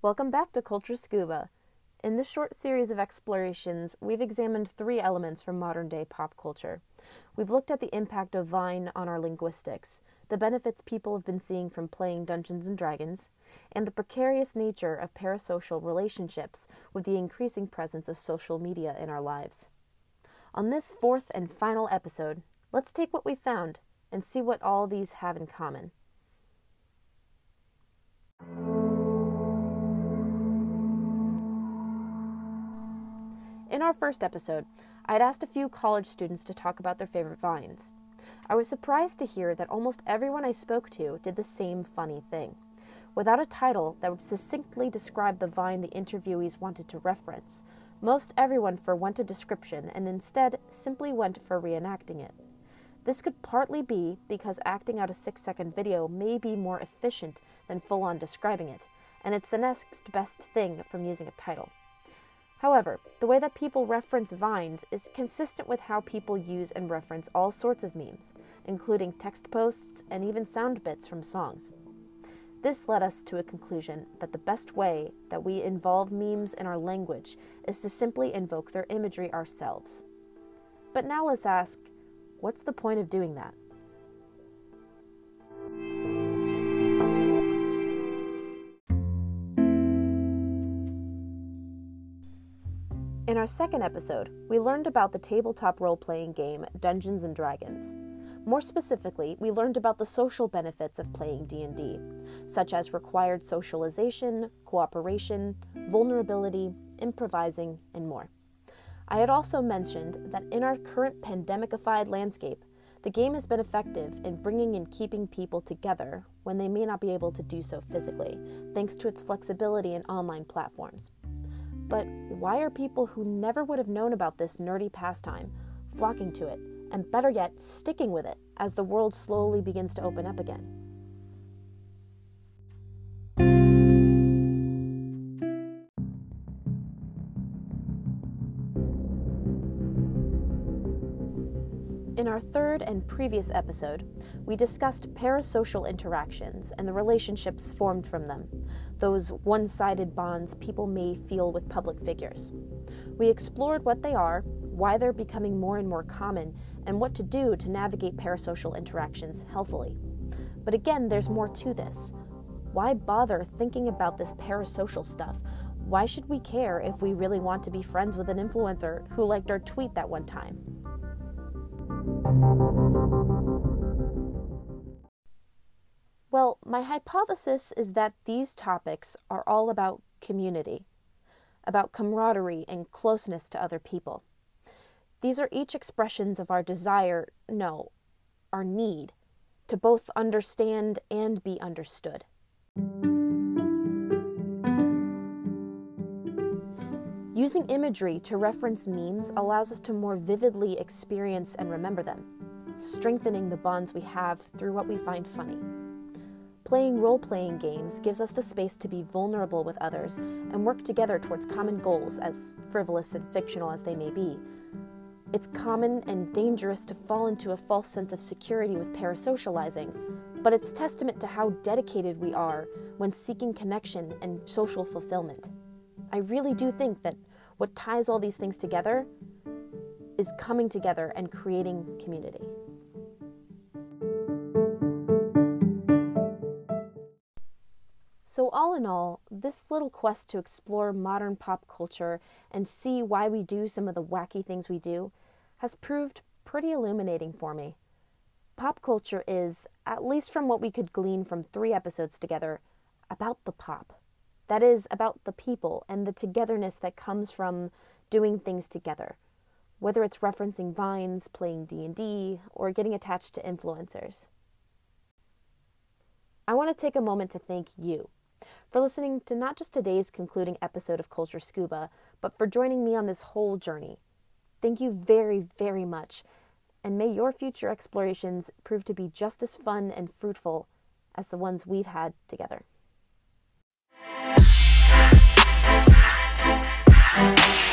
Welcome back to Culture Scuba. In this short series of explorations, we've examined three elements from modern day pop culture. We've looked at the impact of Vine on our linguistics, the benefits people have been seeing from playing Dungeons and Dragons, and the precarious nature of parasocial relationships with the increasing presence of social media in our lives. On this fourth and final episode, let's take what we found and see what all these have in common. Our first episode, I had asked a few college students to talk about their favorite vines. I was surprised to hear that almost everyone I spoke to did the same funny thing. Without a title that would succinctly describe the vine the interviewees wanted to reference, most everyone forwent a description and instead simply went for reenacting it. This could partly be because acting out a six second video may be more efficient than full on describing it, and it's the next best thing from using a title. However, the way that people reference vines is consistent with how people use and reference all sorts of memes, including text posts and even sound bits from songs. This led us to a conclusion that the best way that we involve memes in our language is to simply invoke their imagery ourselves. But now let's ask What's the point of doing that? In our second episode, we learned about the tabletop role playing game Dungeons and Dragons. More specifically, we learned about the social benefits of playing D&D, such as required socialization, cooperation, vulnerability, improvising, and more. I had also mentioned that in our current pandemicified landscape, the game has been effective in bringing and keeping people together when they may not be able to do so physically, thanks to its flexibility in online platforms. But why are people who never would have known about this nerdy pastime flocking to it, and better yet, sticking with it as the world slowly begins to open up again? Our third and previous episode, we discussed parasocial interactions and the relationships formed from them, those one sided bonds people may feel with public figures. We explored what they are, why they're becoming more and more common, and what to do to navigate parasocial interactions healthily. But again, there's more to this. Why bother thinking about this parasocial stuff? Why should we care if we really want to be friends with an influencer who liked our tweet that one time? Well, my hypothesis is that these topics are all about community, about camaraderie and closeness to other people. These are each expressions of our desire, no, our need, to both understand and be understood. Using imagery to reference memes allows us to more vividly experience and remember them, strengthening the bonds we have through what we find funny. Playing role playing games gives us the space to be vulnerable with others and work together towards common goals, as frivolous and fictional as they may be. It's common and dangerous to fall into a false sense of security with parasocializing, but it's testament to how dedicated we are when seeking connection and social fulfillment. I really do think that what ties all these things together is coming together and creating community. So, all in all, this little quest to explore modern pop culture and see why we do some of the wacky things we do has proved pretty illuminating for me. Pop culture is, at least from what we could glean from three episodes together, about the pop. That is about the people and the togetherness that comes from doing things together. Whether it's referencing vines, playing D&D, or getting attached to influencers. I want to take a moment to thank you for listening to not just today's concluding episode of Culture Scuba, but for joining me on this whole journey. Thank you very, very much, and may your future explorations prove to be just as fun and fruitful as the ones we've had together. Thank you.